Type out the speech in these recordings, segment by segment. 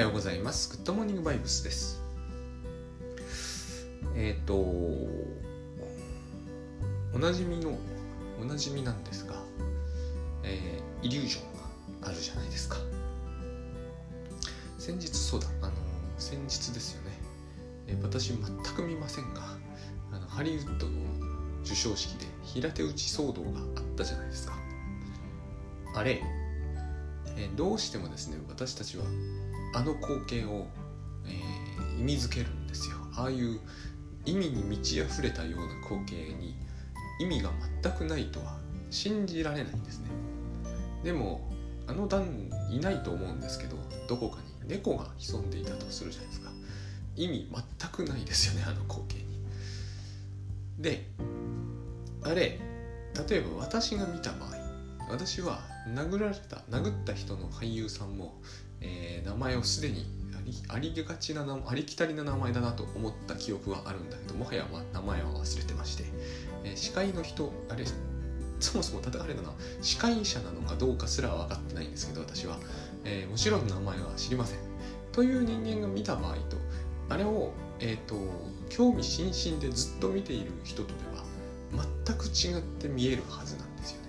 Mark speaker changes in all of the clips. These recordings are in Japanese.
Speaker 1: はようございます。グッドモーニングバイブスです。えっ、と、おなじみの、おなじみなんですが、えーイリュージョンがあるじゃないですか。先日そうだ、あの、先日ですよね。えー私全く見ませんが、あのハリウッドの授賞式で平手打ち騒動があったじゃないですか。あれ、えどうしてもですね私たちはあの光景を、えー意味づけるんですよ。ああいう意味に満ち溢れたような光景に意味が全くないとは信じられないんですね。でもあの段いないと思うんですけどどこかに猫が潜んでいたとするじゃないですか。意味全くないですよねあの光景に。であれ例えば私が見た場合私は殴られた殴った人の俳優さんも、えー名前をすでにありありがちな名ありきたりな名前だなと思った記憶はあるんだけどもはや名前は忘れてまして、えー司会の人あれそもそも叩かれたのは司会者なのかどうかすら分かってないんですけど私は、えーもちろん名前は知りません。という人間が見た場合とあれを、えー、と興味津々でずっと見ている人とでは全く違って見えるはずなんですよね。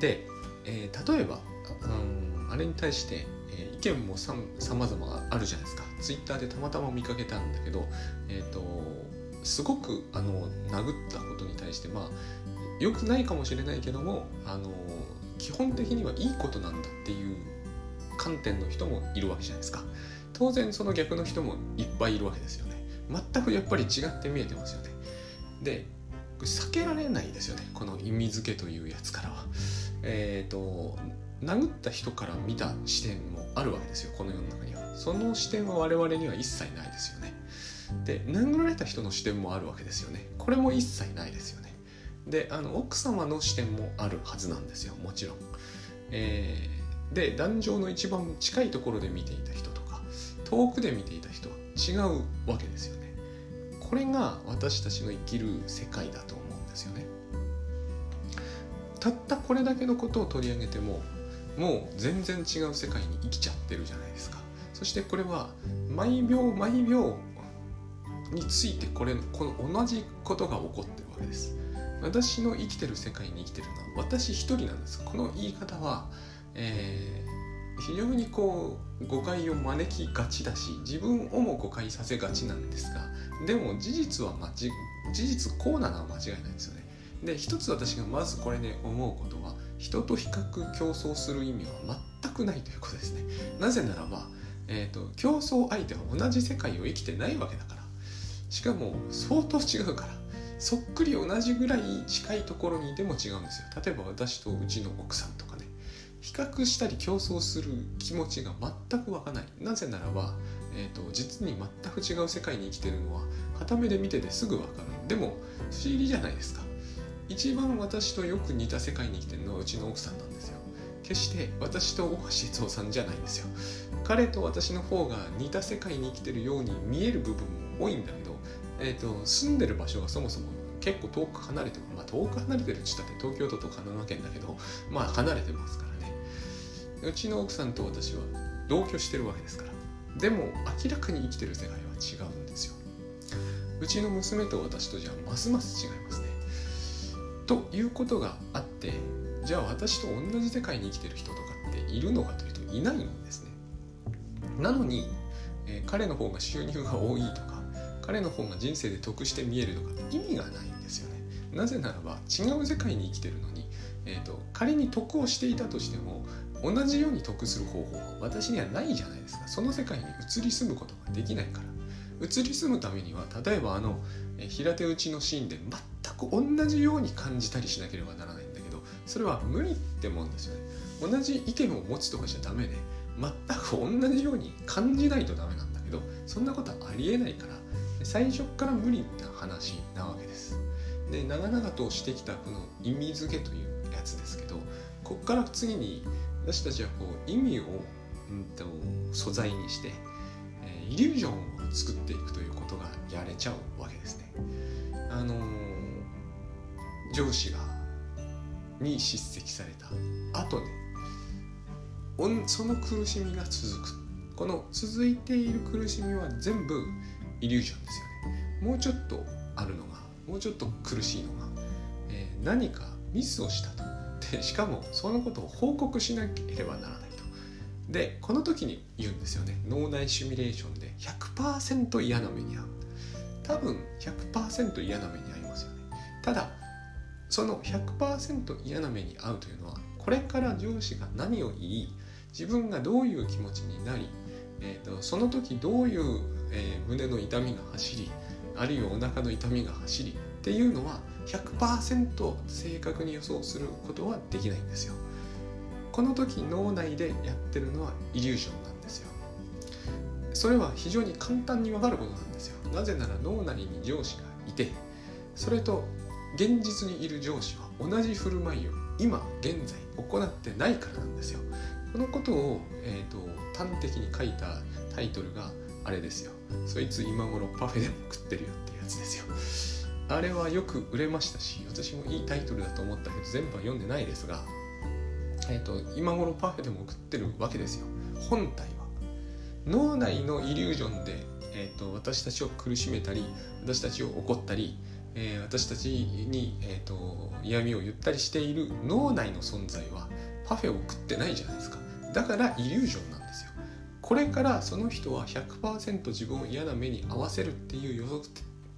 Speaker 1: で、えー例えば、うん、あれに対して、えー意見もさまざまあるじゃないですか。ツイッターでたまたま見かけたんだけど、えー、とすごくあの殴ったことに対してまあ良くないかもしれないけどもあの基本的にはいいことなんだっていう観点の人もいるわけじゃないですか。当然その逆の人もいっぱいいるわけですよね。全くやっぱり違って見えてますよね。で避けられないですよね。この意味付けというやつからは。えっ、と殴った人から見た視点もあるわけですよこの世の中には。その視点は我々には一切ないですよね。で殴られた人の視点もあるわけですよね。これも一切ないですよね。であの奥様の視点もあるはずなんですよもちろん、えーで壇上の一番近いところで見ていた人とか遠くで見ていた人は違うわけですよね。これが私たちの生きる世界だと思うんですよね。たったこれだけのことを取り上げてももう全然違う世界に生きちゃってるじゃないですか。そしてこれは毎秒毎秒についてこれこの同じことが起こってるわけです。私の生きてる世界に生きてるのは私一人なんです。この言い方は、えー非常にこう誤解を招きがちだし自分をも誤解させがちなんですがでも事実は間違事実こうなのは間違いないんですよね。で一つ私がまずこれで思うことは人と比較競争する意味は全くないということですね。なぜならば、えー、と競争相手は同じ世界を生きてないわけだから。しかも相当違うから。そっくり同じぐらい近いところにいても違うんですよ。例えば私とうちの奥さんとかね。比較したり競争する気持ちが全く湧かない。なぜならば、えー、と実に全く違う世界に生きてるのは片目で見ててすぐ分かる。でも不思議じゃないですか。一番私とよく似た世界に生きてるのはうちの奥さんなんですよ。決して私と大橋哲夫さんじゃないんですよ。彼と私の方が似た世界に生きてるように見える部分も多いんだけど、えー、と住んでる場所がそもそも結構遠く離れてる。まあ遠く離れてるって言ったって東京都と神奈川県だけどまあ離れてますからね。うちの奥さんと私は同居してるわけですから。でも明らかに生きてる世界は違うんですよ。うちの娘と私とじゃますます違います。ということがあってじゃあ私と同じ世界に生きてる人とかっているのかというといないんですね。なのに、えー彼の方が収入が多いとか彼の方が人生で得して見えるとか意味がないんですよね。なぜならば違う世界に生きてるのに、えー、と仮に得をしていたとしても同じように得する方法は私にはないじゃないですか。その世界に移り住むことができないから。移り住むためには例えばあの平手打ちのシーンで全く同じように感じたりしなければならないんだけどそれは無理ってもんですよね。同じ意見を持つとかじゃダメで全く同じように感じないとダメなんだけどそんなことはありえないから最初から無理な話なわけです。で長々としてきたこの意味付けというやつですけどここから次に私たちはこう意味を、うん、と素材にして、イリュージョンを作っていくということがやれちゃうわけですね。あのー上司がに叱責された。後ねおんその苦しみが続く。この続いている苦しみは全部イリュージョンですよね。もうちょっとあるのがもうちょっと苦しいのが、えー、何かミスをしたと。でしかもそのことを報告しなければならないと。でこの時に言うんですよね。脳内シミュレーションで100%嫌な目に遭う。多分100%嫌な目に遭いますよね。ただその100%嫌な目に遭うというのはこれから上司が何を言い自分がどういう気持ちになり、えーと、その時どういう、えー、胸の痛みが走りあるいはお腹の痛みが走りっていうのは100%正確に予想することはできないんですよ。この時脳内でやってるのはイリュージョンなんですよ。それは非常に簡単にわかることなんですよ。なぜなら脳内に上司がいてそれと現実にいる上司は同じ振る舞いを今現在行ってないからなんですよ。このことを、えーと、端的に書いたタイトルがあれですよ。そいつ今頃パフェでも食ってるよってやつですよ。あれはよく売れましたし私もいいタイトルだと思ったけど全部は読んでないですが、えーと、今頃パフェでも食ってるわけですよ。本体は。脳内のイリュージョンで、えーと私たちを苦しめたり私たちを怒ったりえー、私たちに、えーと、嫌味を言ったりしている脳内の存在はパフェを食ってないじゃないですか。だからイリュージョンなんですよ。これからその人は100%自分を嫌な目に合わせるっていう予測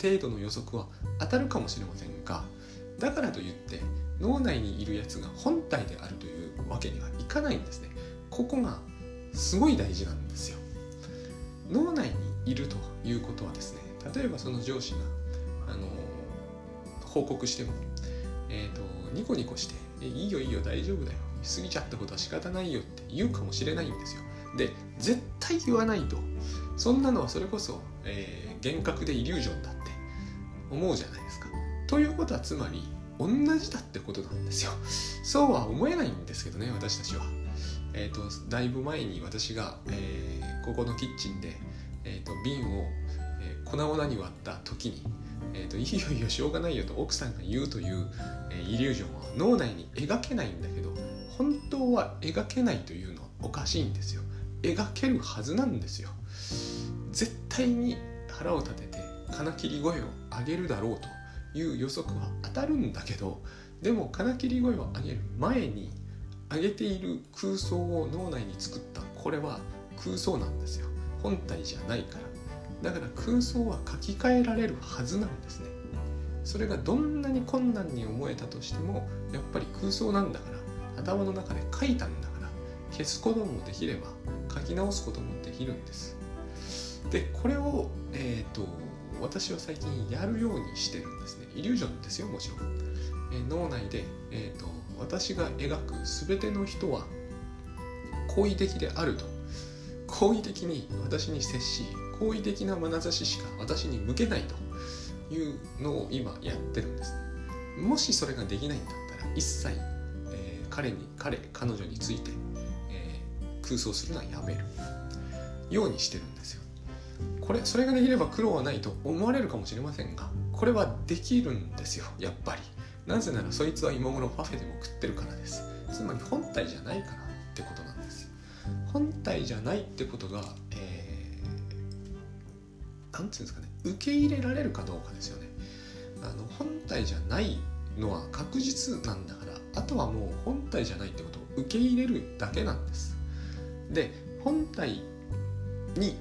Speaker 1: 程度の予測は当たるかもしれませんがだからといって脳内にいるやつが本体であるというわけにはいかないんですね。ここがすごい大事なんですよ。脳内にいるということはですね例えばその上司があの報告しても、えーと、ニコニコして「いいよいいよ大丈夫だよ。過ぎちゃったことは仕方ないよ」って言うかもしれないんですよ。で絶対言わないとそんなのはそれこそ、えー、幻覚でイリュージョンだって思うじゃないですか。ということはつまり同じだってことなんですよ。そうは思えないんですけどね私たちは。えっ、ー、とだいぶ前に私が、えー、ここのキッチンで、えーと、瓶を、え、粉々に割った時にえーと、いいよいいよしょうがないよと奥さんが言うという、えー、イリュージョンは脳内に描けないんだけど本当は描けないというのはおかしいんですよ。描けるはずなんですよ。絶対に腹を立てて金切り声を上げるだろうという予測は当たるんだけどでも金切り声を上げる前に上げている空想を脳内に作ったこれは空想なんですよ。本体じゃないから。だから空想は書き換えられるはずなんですね。それがどんなに困難に思えたとしてもやっぱり空想なんだから頭の中で書いたんだから消すこともできれば書き直すこともできるんです。でこれを、えーと、私は最近やるようにしてるんですね。イリュージョンですよもちろん、えー、脳内で、えーと私が描く全ての人は好意的であると。好意的に私に接し好意的な眼差ししか私に向けないというのを今やってるんです。もしそれができないんだったら一切、えー、彼に彼彼女について、えー、空想するのはやめるようにしてるんですよ。これそれができれば苦労はないと思われるかもしれませんがこれはできるんですよやっぱり。なぜならそいつは今頃パフェでも食ってるからです。つまり本体じゃないからってことなんです。本体じゃないってことが何て言うんですかね受け入れられるかどうかですよね。あの本体じゃないのは確実なんだからあとはもう本体じゃないってことを受け入れるだけなんです。で本体に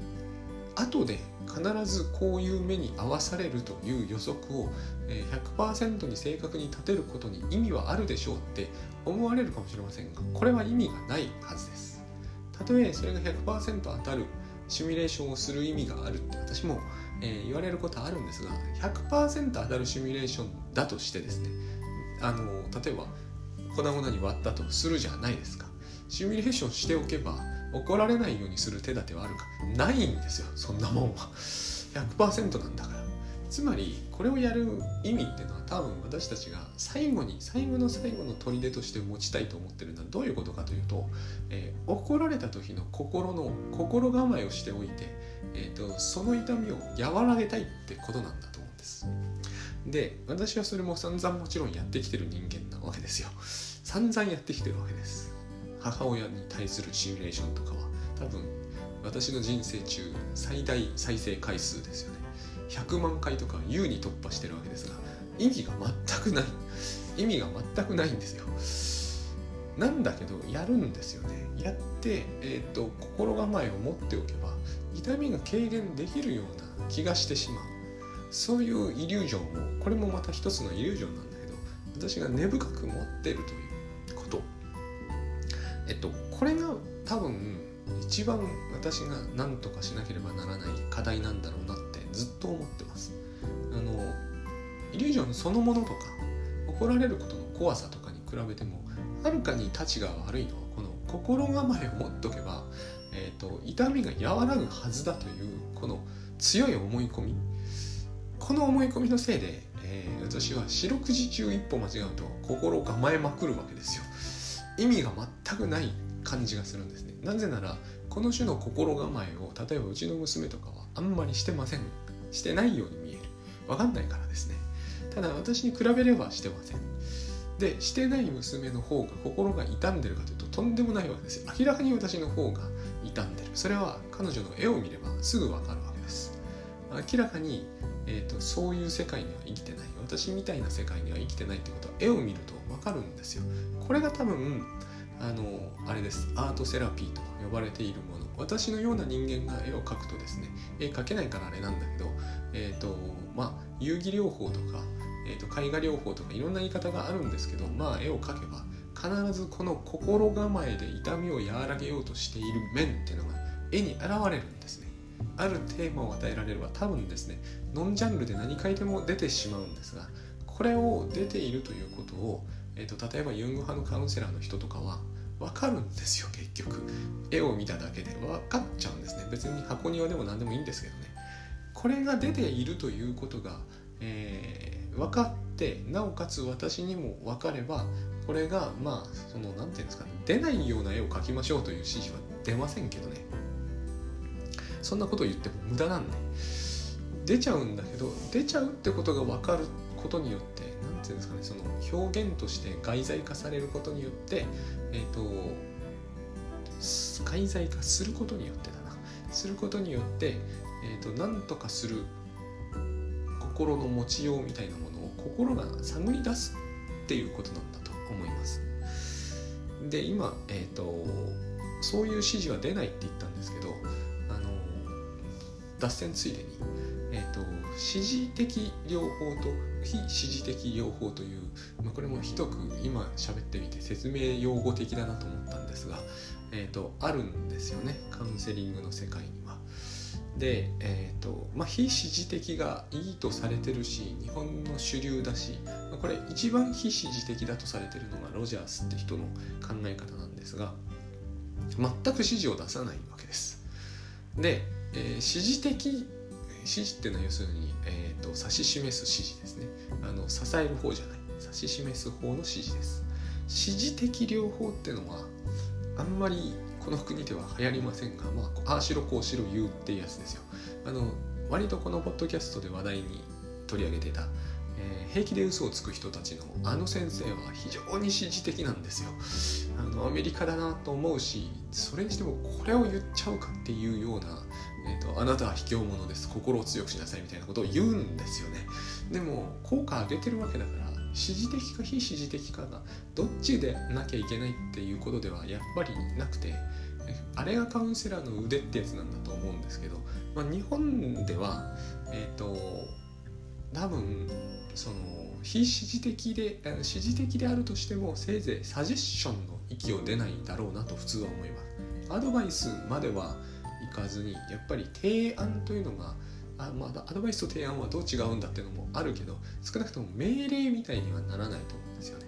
Speaker 1: 後で必ずこういう目に合わされるという予測を100%に正確に立てることに意味はあるでしょうって思われるかもしれませんがこれは意味がないはずです。たとえそれが100%当たるシミュレーションをする意味があるって私も、えー、言われることあるんですが100%当たるシミュレーションだとしてですねあの例えば粉々に割ったとするじゃないですか。シミュレーションしておけば怒られないようにする手立てはあるか。ないんですよそんなもんは。100%なんだから。つまりこれをやる意味っていうのは多分私たちが最後に最後の最後の砦として持ちたいと思ってるのはどういうことかというと、えー、怒られた時の心の心構えをしておいて、えーと、その痛みを和らげたいってことなんだと思うんです。で私はそれも散々もちろんやってきてる人間なわけですよ。散々やってきてるわけです。母親に対するシミュレーションとかは多分私の人生中最大再生回数ですよね。100万回とか優に突破してるわけですが意味が全くない。意味が全くないんですよ。なんだけどやるんですよね。やって、えーと、心構えを持っておけば痛みが軽減できるような気がしてしまう。そういうイリュージョンをこれもまた一つのイリュージョンなんだけど私が根深く持ってるということ。えっとこれが多分一番私が何とかしなければならない課題なんだろうなずっと思ってます。あのイリュージョンそのものとか怒られることの怖さとかに比べてもはるかにたちが悪いのはこの心構えを持っとけば、えーと、痛みが和らぐはずだというこの強い思い込み。この思い込みのせいで、えー、私は四六時中一歩間違うと心構えまくるわけですよ。意味が全くない感じがするんですね。なぜならこの種の心構えを例えばうちの娘とかはあんまりしてません。してないように見える。わかんないからですね。ただ私に比べればしてません。でしてない娘の方が心が傷んでるかというととんでもないわけですよ。明らかに私の方が傷んでる。それは彼女の絵を見ればすぐわかるわけです。明らかに、えーと、そういう世界には生きてない。私みたいな世界には生きてないってことは絵を見るとわかるんですよ。これが多分あのあれです。アートセラピーと呼ばれているもの私のような人間が絵を描くとですね絵描けないからあれなんだけどえ、ー、とまあ遊戯療法とかえーと、絵画療法とかいろんな言い方があるんですけどまあ絵を描けば必ずこの心構えで痛みを和らげようとしている面っていうのが絵に現れるんですね。あるテーマを与えられれば多分ですねノンジャンルで何回でも出てしまうんですがこれを出ているということを、えーと、例えばユング派のカウンセラーの人とかは分かるんですよ結局。絵を見ただけで分かっちゃうんですね。別に箱庭でも何でもいいんですけどね。これが出ているということが、えー分かってなおかつ私にも分かればこれがまあその何て言うんですかね。出ないような絵を描きましょうという指示は出ませんけどね。そんなことを言っても無駄なんで。出ちゃうんだけど出ちゃうってことが分かることによって何て言うんですかねその表現として外在化されることによってえっ、ー、と外在化することによってだなすることによって、えーと、と何とかする心の持ちようみたいなものを心が探り出すっていうことなんだと思います。で今、えーと、そういう指示は出ないって言ったんですけどあの脱線ついでに、えーと、指示的療法と非指示的療法という、まあ、これもひどく今喋ってみて説明用語的だなと思ったんですが、えーとあるんですよねカウンセリングの世界には。で、えーとまあ、非支持的がいいとされてるし日本の主流だしこれ一番非支持的だとされてるのがロジャースって人の考え方なんですが全く指示を出さないわけです。で、えー、支持的指示っていうのは要するに、えーと、指し示す指示ですねあの支える方じゃない指し示す方の指示です指示的療法っていうのはあんまりこの国では流行りませんが、まあ、ああしろこうしろ言うっていうやつですよ。あの割とこのポッドキャストで話題に取り上げてた、えー、平気で嘘をつく人たちのあの先生は非常に支持的なんですよ。あのアメリカだなと思うしそれにしてもこれを言っちゃうかっていうような、えーと、あなたは卑怯者です心を強くしなさいみたいなことを言うんですよね。でも効果上げてるわけだから支持的か非支持的かがどっちでなきゃいけないっていうことではやっぱりなくてあれがカウンセラーの腕ってやつなんだと思うんですけど、まあ、日本ではえっ、ー、と多分その非支持的で支持的であるとしてもせいぜいサジェッションの域を出ないだろうなと普通は思いますアドバイスまではかずにやっぱり提案というのがあまあ、アドバイスと提案はどう違うんだっていうのもあるけど少なくとも命令みたいにはならないと思うんですよね。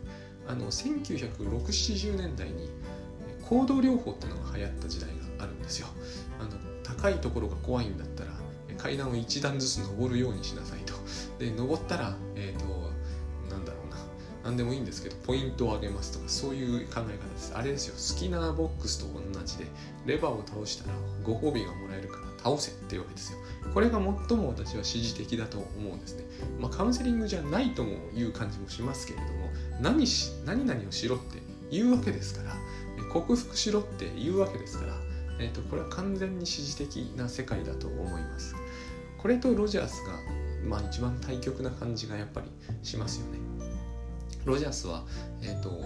Speaker 1: あの1960年代に行動療法っていうのが流行った時代があるんですよ。あの高いところが怖いんだったら階段を一段ずつ登るようにしなさいと。で登ったらえ、ー、と何でもいいんですけどポイントを上げますとかそういう考え方です。あれですよ。好きなボックスと同じでレバーを倒したらご褒美がもらえるから倒せっていうわけですよ。これが最も私は支持的だと思うんですね。まあカウンセリングじゃないともいう感じもしますけれども何し何々をしろって言うわけですから克服しろって言うわけですから、えーと、これは完全に支持的な世界だと思います。これとロジャースが、まあ、一番対極な感じがやっぱりしますよね。ロジャースは、えーと、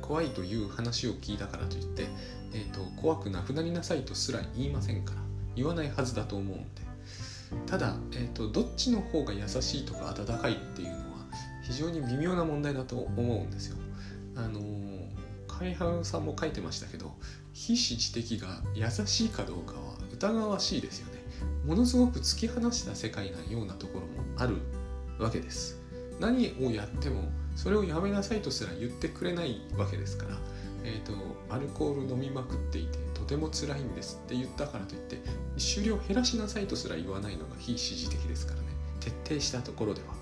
Speaker 1: 怖いという話を聞いたからといって、えーと、怖くなくなりなさいとすら言いませんから言わないはずだと思うんでただ、えー、とどっちの方が優しいとか温かいっていうのは非常に微妙な問題だと思うんですよ。あのー、海原さんも書いてましたけど非支持的が優しいかどうかは疑わしいですよね。ものすごく突き放した世界なようなところもあるわけです。何をやってもそれをやめなさいとすら言ってくれないわけですから、えーと、アルコール飲みまくっていてとても辛いんですって言ったからといって酒量減らしなさいとすら言わないのが非支持的ですからね。徹底したところでは。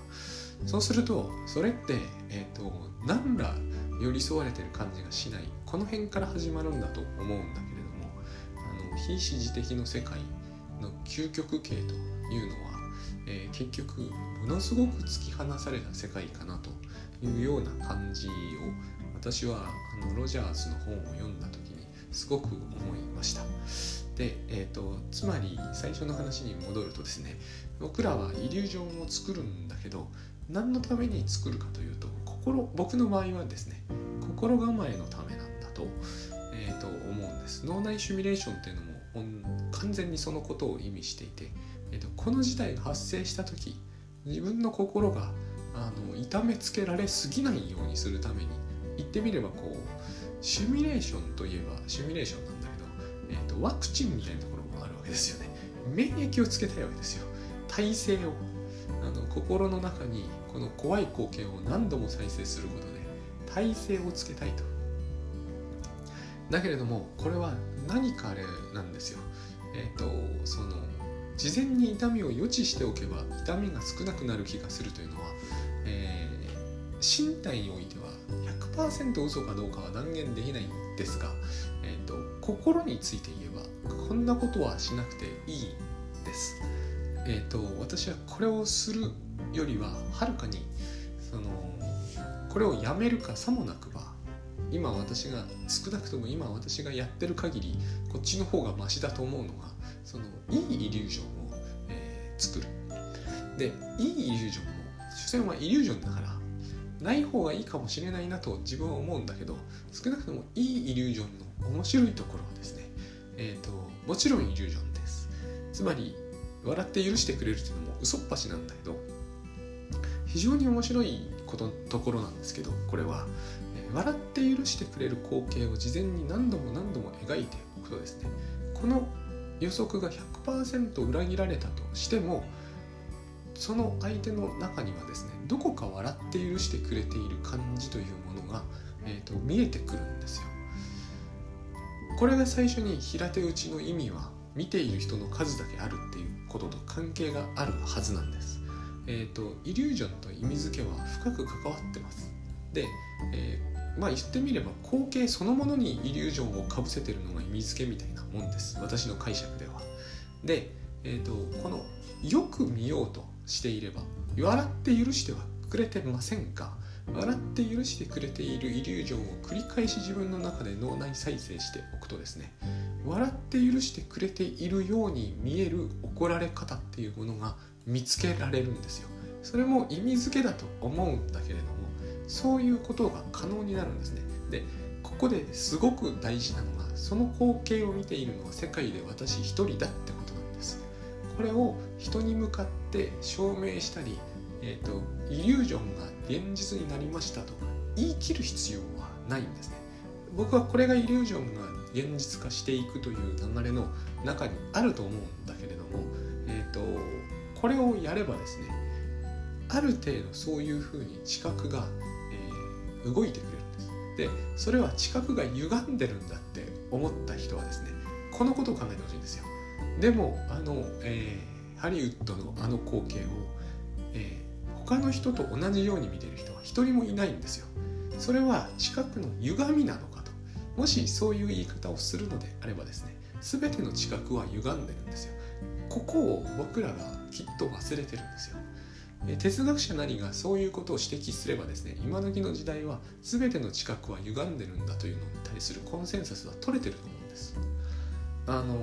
Speaker 1: そうするとそれって、えーと、と何ら寄り添われてる感じがしない。この辺から始まるんだと思うんだけれどもあの非支持的の世界の究極形というのは、えー、結局ものすごく突き放された世界かなというような感じを私はあのロジャースの本を読んだ時にすごく思いました。で、えーと、つまり最初の話に戻るとですね僕らはイリュージョンを作るんだけど何のために作るかというと心僕の場合はですね心構えのためなんだと,、えー、と思うんです脳内シミュレーションっていうのも完全にそのことを意味していて、えーと、この事態が発生した時自分の心があの痛めつけられすぎないようにするために言ってみればこうシミュレーションといえばシミュレーションなんだけど、えーと、ワクチンみたいなところもあるわけですよね。免疫をつけたいわけですよ。体制を。あの心の中にこの怖い光景を何度も再生することで体勢をつけたいと。だけれどもこれは何かあれなんですよ。えっ、ー、とその事前に痛みを予知しておけば痛みが少なくなる気がするというのは、えー、身体においては100%嘘かどうかは断言できないんですが、えーと、心について言えばこんなことはしなくていいです。えーと私はこれをするよりははるかにそのこれをやめるかさもなくば今私が少なくとも今私がやってる限りこっちの方がマシだと思うのがそのいいイリュージョンを、えー、作る。でいいイリュージョンも所詮はイリュージョンだからない方がいいかもしれないなと自分は思うんだけど少なくともいいイリュージョンの面白いところはですねえっ、ー、ともちろんイリュージョンです。つまり笑って許してくれるっていうのも嘘っぱしなんだけど非常に面白いことところなんですけどこれは、笑って許してくれる光景を事前に何度も何度も描いておくとですねこの予測が100%裏切られたとしてもその相手の中にはですねどこか笑って許してくれている感じというものが、えーと、見えてくるんですよ。これが最初に平手打ちの意味は見ている人の数だけあるっていうことと関係があるはずなんです。えーと、イリュージョンと意味付けは深く関わってます。で、えー、まあ言ってみれば光景そのものにイリュージョンをかぶせてるのが意味付けみたいなもんです私の解釈では。で、えーと、このよく見ようとしていれば笑って許してはくれてませんか笑って許してくれているイリュージョンを繰り返し自分の中で脳内再生しておくとですね笑って許してくれているように見える怒られ方っていうものが見つけられるんですよそれも意味付けだと思うんだけれどそういうことが可能になるんですね。でここですごく大事なのがその光景を見ているのは世界で私一人だってことなんです。これを人に向かって証明したり、えーと、イリュージョンが現実になりましたと言い切る必要はないんですね。僕はこれがイリュージョンが現実化していくという流れの中にあると思うんだけれども、えーとこれをやればですねある程度そういうふうに知覚が、動いてくれるんです。でそれは知覚が歪んでるんだって思った人はですねこのことを考えてほしいんですよ。でもあの、えー、ハリウッドのあの光景を、えー、他の人と同じように見てる人は一人もいないんですよ。それは知覚の歪みなのかと。もしそういう言い方をするのであればですね全ての知覚は歪んでるんですよ。ここを僕らがきっと忘れてるんですよ。哲学者なりがそういうことを指摘すればですね今時の時代は全ての知覚は歪んでるんだというのに対するコンセンサスは取れてると思うんです。あの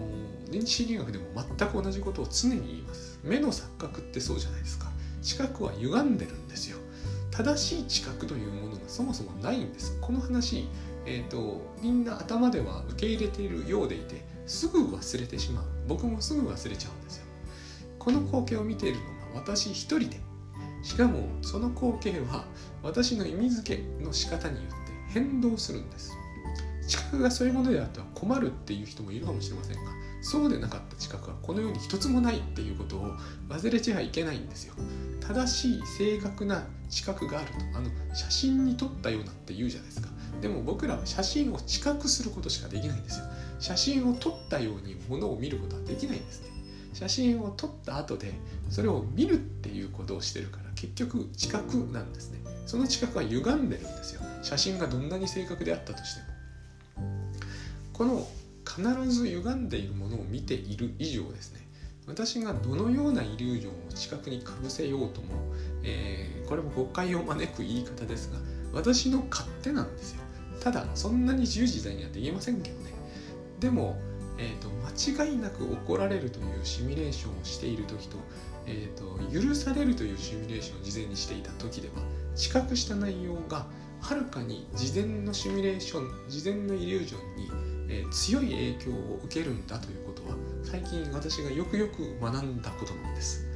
Speaker 1: 認知心理学でも全く同じことを常に言います。目の錯覚ってそうじゃないですか。知覚は歪んでるんですよ。正しい知覚というものがそもそもないんです。この話、えーと、みんな頭では受け入れているようでいてすぐ忘れてしまう。僕もすぐ忘れちゃうんですよ。この光景を見ているのが私一人でしかもその光景は私の意味付けの仕方によって変動するんです。知覚がそういうものであっては困るっていう人もいるかもしれませんがそうでなかった知覚はこの世に一つもないっていうことを忘れちゃいけないんですよ。正しい正確な知覚があるとあの写真に撮ったようなって言うじゃないですか。でも僕らは写真を知覚することしかできないんですよ。写真を撮ったようにものを見ることはできないんですね。写真を撮った後でそれを見るっていうことをしてるから結局知覚なんですね。その知覚は歪んでるんですよ。写真がどんなに正確であったとしても。この必ず歪んでいるものを見ている以上ですね。私がどのようなイリュージョンを知覚にかぶせようとも、えー、これも誤解を招く言い方ですが私の勝手なんですよ。ただそんなに自由自在にはできませんけどね。でも、えーと、間違いなく起こられるというシミュレーションをしている時と,、えーと、許されるというシミュレーションを事前にしていた時では知覚した内容がはるかに事前のシミュレーション事前のイリュージョンに、えー、強い影響を受けるんだということは最近私がよくよく学んだことなんです。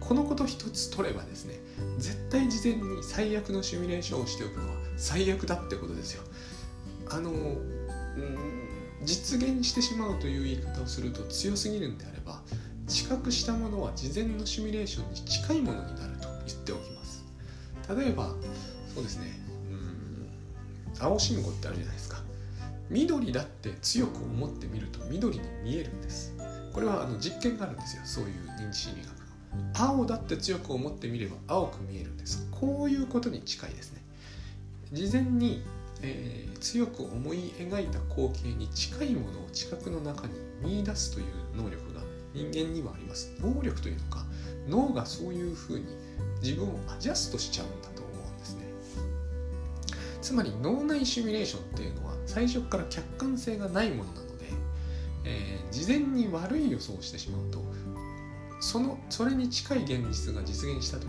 Speaker 1: このこと一つ取ればですね絶対事前に最悪のシミュレーションをしておくのは最悪だってことですよ。あの実現してしまうという言い方をすると強すぎるんであれば知覚したものは事前のシミュレーションに近いものになると言っておきます。例えばそうですね。うん。青信号ってあるじゃないですか。緑だって強く思ってみると緑に見えるんです。これはあの実験があるんですよ。そういう認知心理学の。青だって強く思ってみれば青く見えるんです。こういうことに近いですね。事前にえー、強く思い描いた光景に近いものを知覚の中に見出すという能力人間にはあります。能力というのか脳がそういうふうに自分をアジャストしちゃうんだと思うんですね。つまり脳内シミュレーションっていうのは最初から客観性がないものなので、えー、事前に悪い予想をしてしまうとそのそれに近い現実が実現した時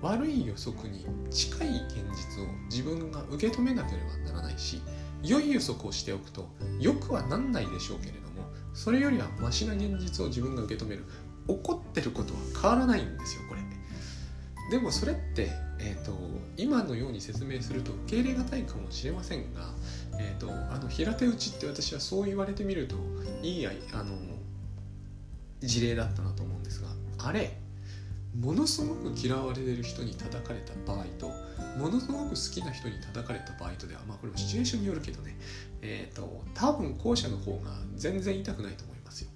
Speaker 1: 悪い予測に近い現実を自分が受け止めなければならないし良い予測をしておくとよくはなんないでしょうけれどもそれよりはマシな現実を自分が受け止める。怒ってることは変わらないんですよこれ。でもそれって、えーと、今のように説明すると受け入れがたいかもしれませんが、えーと、あの平手打ちって私はそう言われてみるといいあの事例だったなと思うんですがあれものすごく嫌われてる人に叩かれた場合とものすごく好きな人に叩かれた場合とではまあこれもシチュエーションによるけどねえっ、ー、と多分後者の方が全然痛くないと思いますよ。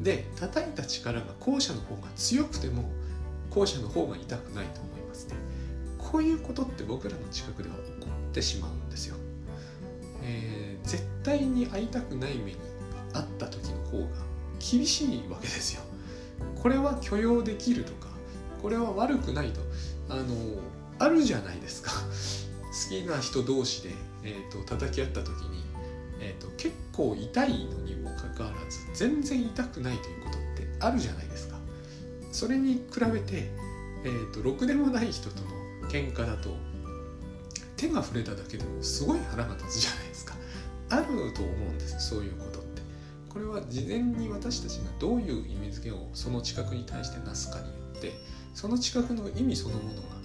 Speaker 1: で叩いた力が後者の方が強くても後者の方が痛くないと思いますね。こういうことって僕らの近くでは起こってしまうんですよ、えー、絶対に会いたくない目にあった時の方が厳しいわけですよ。これは許容できるとかこれは悪くないと。あのあるじゃないですか。好きな人同士で、えーと、叩き合った時に、えーと、結構痛いのにもかかわらず全然痛くないということってあるじゃないですか。それに比べて、えーと、ろくでもない人との喧嘩だと手が触れただけでもすごい腹が立つじゃないですか。あると思うんですそういうことって。これは事前に私たちがどういう意味付けをその知覚に対してなすかによってその知覚の意味そのものが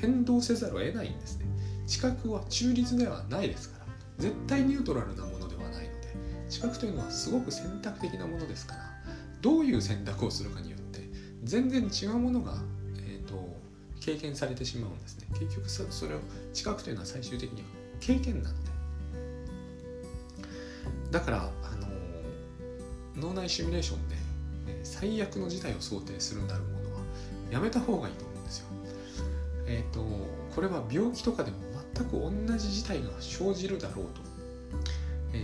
Speaker 1: 変動せざるを得ないんですね。知覚は中立ではないですから。絶対ニュートラルなものではないので知覚というのはすごく選択的なものですから。どういう選択をするかによって全然違うものが、えーと、経験されてしまうんですね。結局それを知覚というのは最終的には経験なので。だからあの脳内シミュレーションで最悪の事態を想定するなるものはやめた方がいいと。え、ー、とこれは病気とかでも全く同じ事態が生じるだろうと。え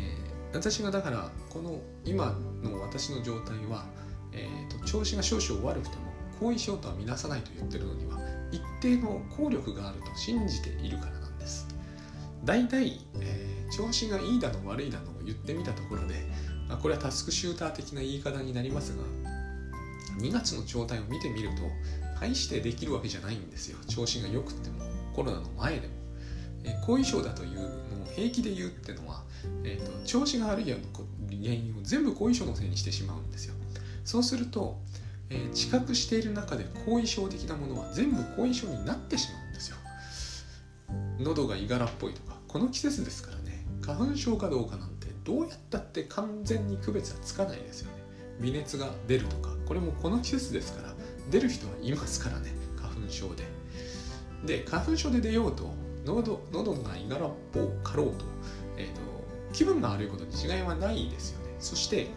Speaker 1: ー、私がだからこの今の私の状態は、えーと、調子が少々悪くても後遺症とは見なさないと言ってるのには一定の効力があると信じているからなんです。大体、えー、調子がいいだの悪いだのを言ってみたところでこれはタスクシューター的な言い方になりますが2月の状態を見てみると大してできるわけじゃないんですよ。調子が良くてもコロナの前でも、えー、後遺症だというのを平気で言うっていうのは、えーと、調子が悪いような原因を全部後遺症のせいにしてしまうんですよ。そうすると、えー、知覚している中で後遺症的なものは全部後遺症になってしまうんですよ。喉がいがらっぽいとかこの季節ですからね。花粉症かどうかなんてどうやったって完全に区別はつかないですよね。微熱が出るとかこれもこの季節ですから出る人はいますからね花粉症で。で花粉症で出ようと喉喉がいがらっぽかろうと,、えーと、気分が悪いことに違いはないですよね。そして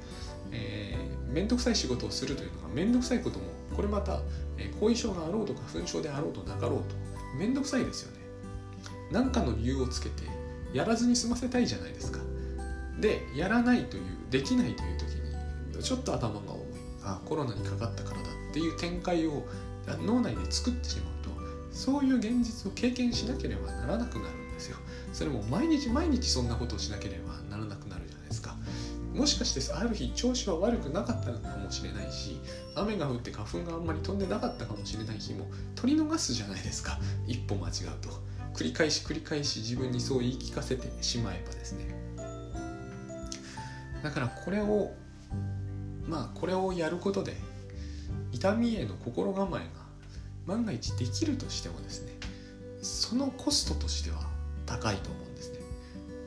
Speaker 1: えー、めんどくさい仕事をするというのがめんどくさいこともこれまた、えー、後遺症があろうと花粉症であろうとなかろうとめんどくさいですよね。何かの理由をつけてやらずに済ませたいじゃないですか。でやらないというできないという時にちょっと頭が重い。あコロナにかかったからっていう展開を脳内で作ってしまうとそういう現実を経験しなければならなくなるんですよ。それも毎日毎日そんなことをしなければならなくなるじゃないですか。もしかしてある日調子は悪くなかったのかもしれないし雨が降って花粉があんまり飛んでなかったかもしれない日も取り逃すじゃないですか。一歩間違うと。繰り返し繰り返し自分にそう言い聞かせてしまえばですね。だからこれをまあこれをやることで痛みへの心構えが万が一できるとしてもですねそのコストとしては高いと思うんですね。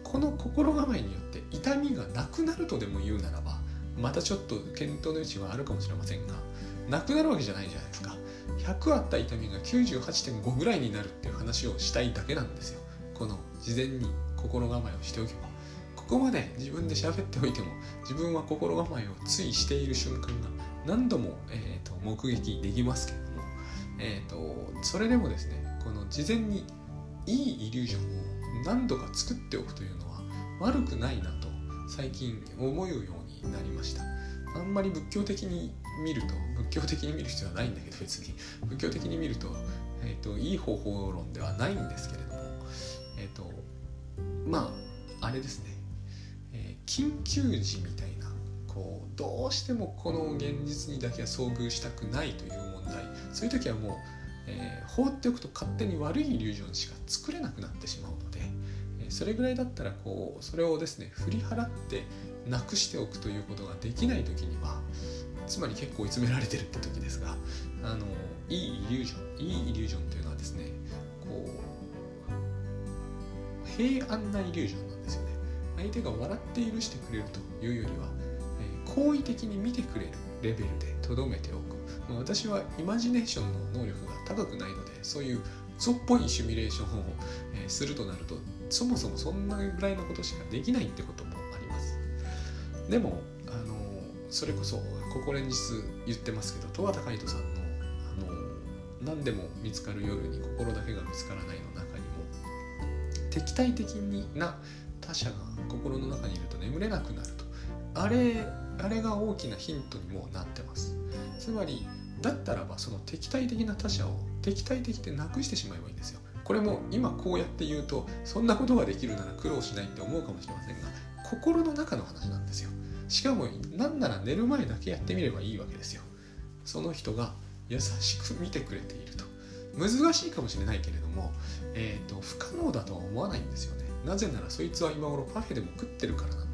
Speaker 1: この心構えによって痛みがなくなるとでも言うならばまたちょっと検討の余地はあるかもしれませんがなくなるわけじゃないじゃないですか。100あった痛みが98.5ぐらいになるっていう話をしたいだけなんですよ。この事前に心構えをしておけば。ここまで自分で喋っておいても自分は心構えをついしている瞬間が何度も、えーと、目撃できますけれども、えーと、それでもですねこの事前にいいイリュージョンを何度か作っておくというのは悪くないなと最近思うようになりました。あんまり仏教的に見ると仏教的に見る必要はないんだけど別に。仏教的に見ると,、えーと、いい方法論ではないんですけれどもえっ、ー、とまああれですね、えー、緊急時みたいなこうどうしてもこの現実にだけは遭遇したくないという問題。そういう時はもう、えー、放っておくと勝手に悪いイリュージョンしか作れなくなってしまうので、えそれぐらいだったらこうそれをですね振り払ってなくしておくということができない時にはつまり結構追い詰められてるって時ですがあのいいイリュージョンいいイリュージョンというのはですねこう平安なイリュージョンなんですよね。相手が笑って許してくれるというよりは、好意的に見てくれるレベルでとどめておく。私はイマジネーションの能力が高くないのでそういう嘘っぽいシミュレーションを、え、するとなるとそもそもそんなぐらいのことしかできないってこともあります。でもあのそれこそここ連日言ってますけど十和田海人さんのあの何でも見つかる夜に心だけが見つからないの中にも敵対的な他者が心の中にいると眠れなくなるとあれあれが大きなヒントにもなってます。つまりだったらばその敵対的な他者を敵対的でなくしてしまえばいいんですよ。これも今こうやって言うとそんなことができるなら苦労しないって思うかもしれませんが心の中の話なんですよ。しかも何なら寝る前だけやってみればいいわけですよ。その人が優しく見てくれていると。難しいかもしれないけれども、えーと、不可能だとは思わないんですよね。なぜならそいつは今頃パフェでも食ってるからなん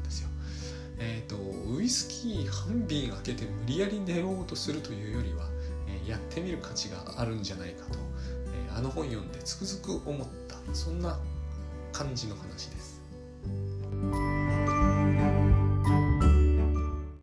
Speaker 1: ですよ。えっ、ー、とウイスキー半瓶開けて無理やり寝ようとするというよりは、えー、やってみる価値があるんじゃないかと、えー、あの本読んでつくづく思ったそんな感じの話です。